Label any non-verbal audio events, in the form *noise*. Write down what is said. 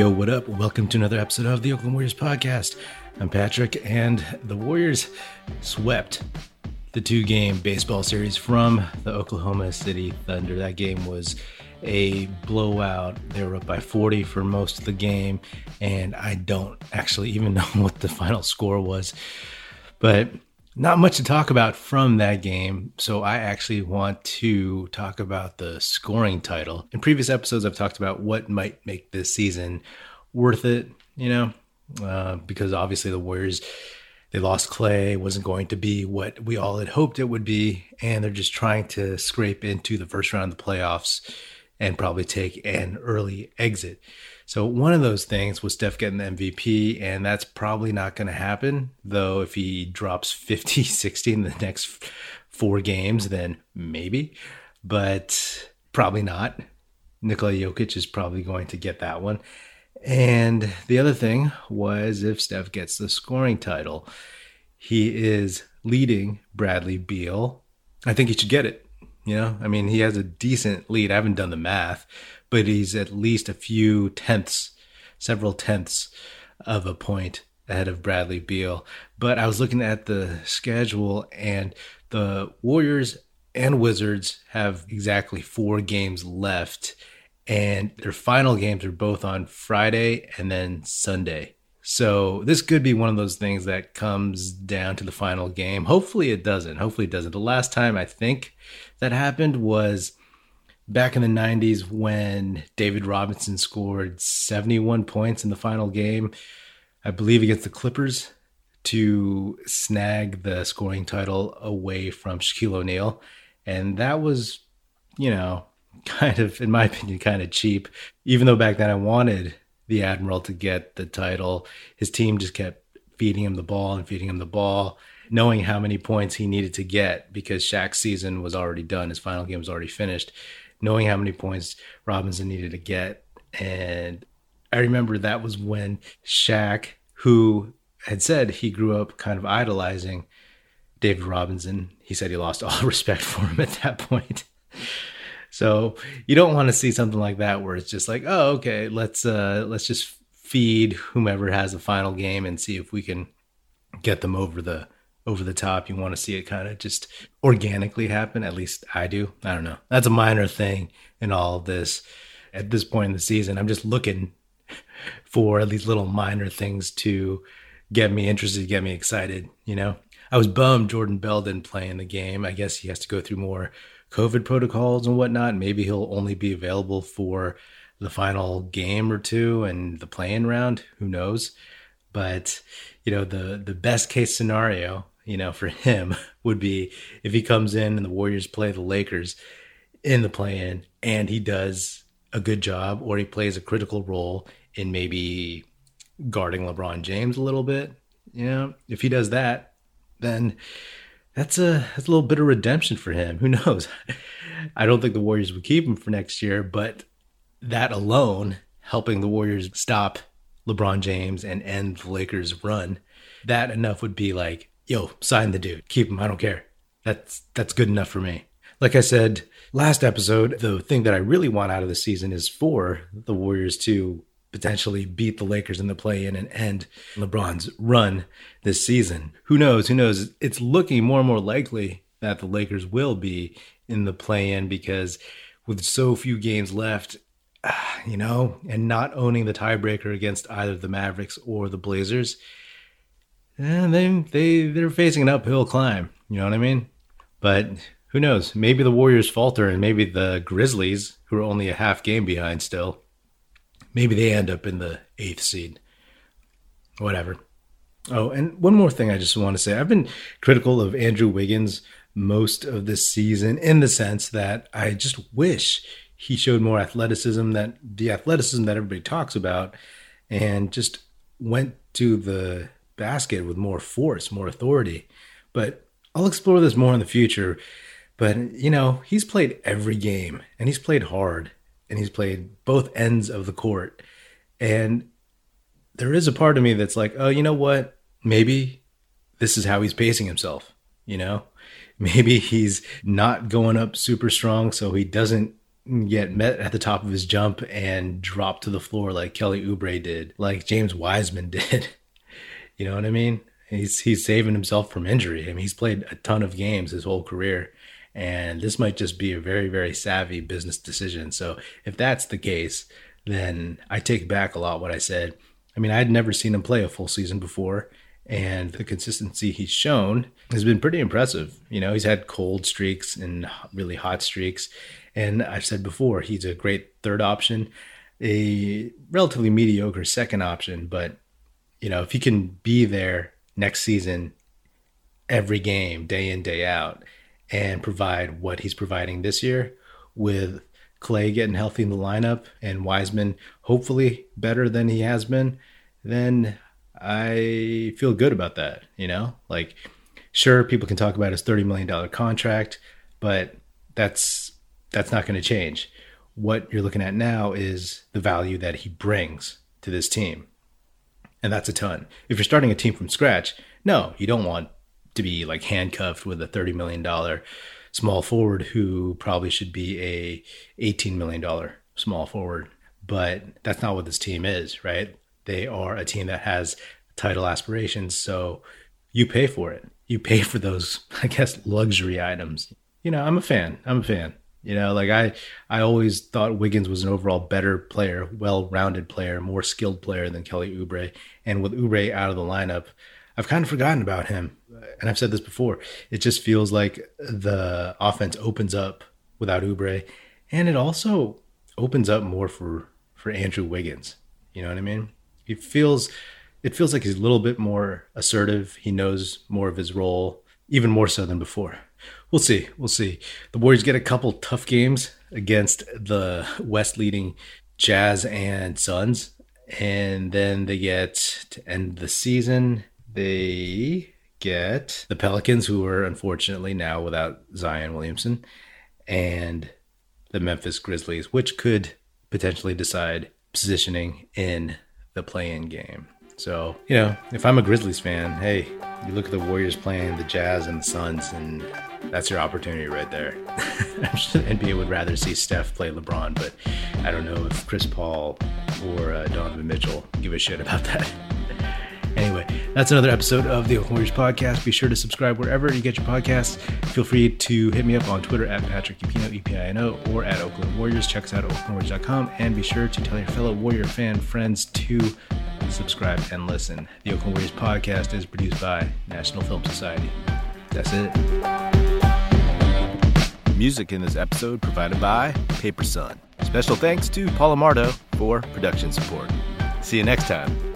Yo, what up? Welcome to another episode of the Oakland Warriors podcast. I'm Patrick, and the Warriors swept the two game baseball series from the Oklahoma City Thunder. That game was a blowout. They were up by 40 for most of the game, and I don't actually even *laughs* know what the final score was. But not much to talk about from that game. So I actually want to talk about the scoring title. In previous episodes, I've talked about what might make this season worth it, you know, uh, because obviously the Warriors. They lost Klay, wasn't going to be what we all had hoped it would be, and they're just trying to scrape into the first round of the playoffs and probably take an early exit. So one of those things was Steph getting the MVP, and that's probably not going to happen. Though if he drops 50, *laughs* 60 in the next four games, then maybe, but probably not. Nikola Jokic is probably going to get that one. And the other thing was if Steph gets the scoring title, he is leading Bradley Beal. I think he should get it. You know, I mean, he has a decent lead. I haven't done the math, but he's at least a few tenths, several tenths of a point ahead of Bradley Beal. But I was looking at the schedule, and the Warriors and Wizards have exactly four games left, and their final games are both on Friday and then Sunday. So this could be one of those things that comes down to the final game. Hopefully it doesn't. Hopefully it doesn't. The last time I think that happened was back in the 90s when David Robinson scored 71 points in the final game, I believe against the Clippers to snag the scoring title away from Shaquille O'Neal. And that was, you know, *laughs* kind of, in my opinion, kind of cheap. Even though back then I wanted the Admiral to get the title, his team just kept feeding him the ball and feeding him the ball knowing how many points he needed to get because Shaq's season was already done, his final game was already finished, knowing how many points Robinson needed to get. And I remember that was when Shaq, who had said he grew up kind of idolizing David Robinson, he said he lost all *laughs* respect for him at that point. So you don't want to see something like that where it's just like, oh, okay, let's uh let's just feed whomever has the final game and see if we can get them over the over the top. You want to see it kind of just organically happen. At least I do. I don't know. That's a minor thing in all of this. At this point in the season, I'm just looking for these little minor things to get me interested, get me excited. You know, I was bummed Jordan Bell didn't play in the game. I guess he has to go through more COVID protocols and whatnot. Maybe he'll only be available for the final game or two and the playing round. Who knows? But you know, the the best case scenario you know, for him *laughs* would be if he comes in and the Warriors play the Lakers in the play in and he does a good job or he plays a critical role in maybe guarding LeBron James a little bit. You know, if he does that, then that's a that's a little bit of redemption for him. Who knows? I don't think the Warriors would keep him for next year, but that alone helping the Warriors stop LeBron James and end the Lakers run, that enough would be like yo, sign the dude, keep him. I don't care. That's that's good enough for me. Like I said last episode, the thing that I really want out of the season is for the Warriors to potentially beat the Lakers in the play in and end LeBron's run this season. Who knows? Who knows? It's looking more and more likely that the Lakers will be in the play in because with so few games left, *sighs* you know, and not owning the tiebreaker against either the Mavericks or the Blazers, and they they they're facing an uphill climb. You know what I mean? But who knows? Maybe the Warriors falter, and maybe the Grizzlies, who are only a half game behind still, maybe they end up in the eighth seed. Whatever. Oh, and one more thing I just want to say: I've been critical of Andrew Wiggins most of this season in the sense that I just wish he showed more athleticism that the athleticism that everybody talks about and just went to the basket with more force, more authority. But I'll explore this more in the future. But, you know, he's played every game and he's played hard and he's played both ends of the court. And there is a part of me that's like, oh, you know what? Maybe this is how he's pacing himself, you know? *laughs* Maybe he's not going up super strong so he doesn't get met at the top of his jump and drop to the floor like Kelly Oubre did, like James Wiseman *laughs* did. you know what I mean? He's he's saving himself from injury. I mean, he's played a ton of games his whole career, and this might just be a very very savvy business decision. So if that's the case, then I take back a lot what I said. I mean, I'd never seen him play a full season before, and the consistency he's shown has been pretty impressive. You know, he's had cold streaks and really hot streaks, and I've said before he's a great third option, a relatively mediocre second option, but you know, if he can be there next season every game, day in, day out, and provide what he's providing this year with Klay getting healthy in the lineup and Wiseman hopefully better than he has been, then I feel good about that. You know, like, sure, people can talk about his $30 million contract, but that's that's not going to change. What you're looking at now is the value that he brings to this team and that's a ton. If you're starting a team from scratch, no, you don't want to be like handcuffed with a $30 million small forward who probably should be a $18 million small forward. But that's not what this team is, right? They are a team that has title aspirations. So you pay for it. You pay for those, *laughs* I guess, luxury items. You know, I'm a fan. I'm a fan. You know, like I, I always thought Wiggins was an overall better player, well-rounded player, more skilled player than Kelly Oubre. And with Oubre out of the lineup, I've kind of forgotten about him. And I've said this before. It just feels like the offense opens up without Oubre, and it also opens up more for for Andrew Wiggins. You know what I mean? It feels it feels like he's a little bit more assertive. He knows more of his role, even more so than before we'll see. We'll see. The Warriors get a couple tough games against the West leading Jazz and Suns. And then they get to end the season. They get the Pelicans, who are unfortunately now without Zion Williamson, and the Memphis Grizzlies, which could potentially decide positioning in the play in game. So, you know, if I'm a Grizzlies fan, hey, you look at the Warriors playing the Jazz and the Suns, and that's your opportunity right there. *laughs* NBA would rather see Steph play LeBron, but I don't know if Chris Paul or uh, Donovan Mitchell give a shit about that. *laughs* Anyway, that's another episode of the Oakland Warriors podcast. Be sure to subscribe wherever you get your podcasts. Feel free to hit me up on Twitter at Patrick Epino, E-P-I-N-O, or at Oakland Warriors. Check us out at oaklandwarriors.com. And be sure to tell your fellow Warrior fan friends to subscribe and listen. The Oakland Warriors podcast is produced by National Film Society. That's it. Music in this episode provided by Paper Sun. Special thanks to Paul Amardo for production support. See you next time.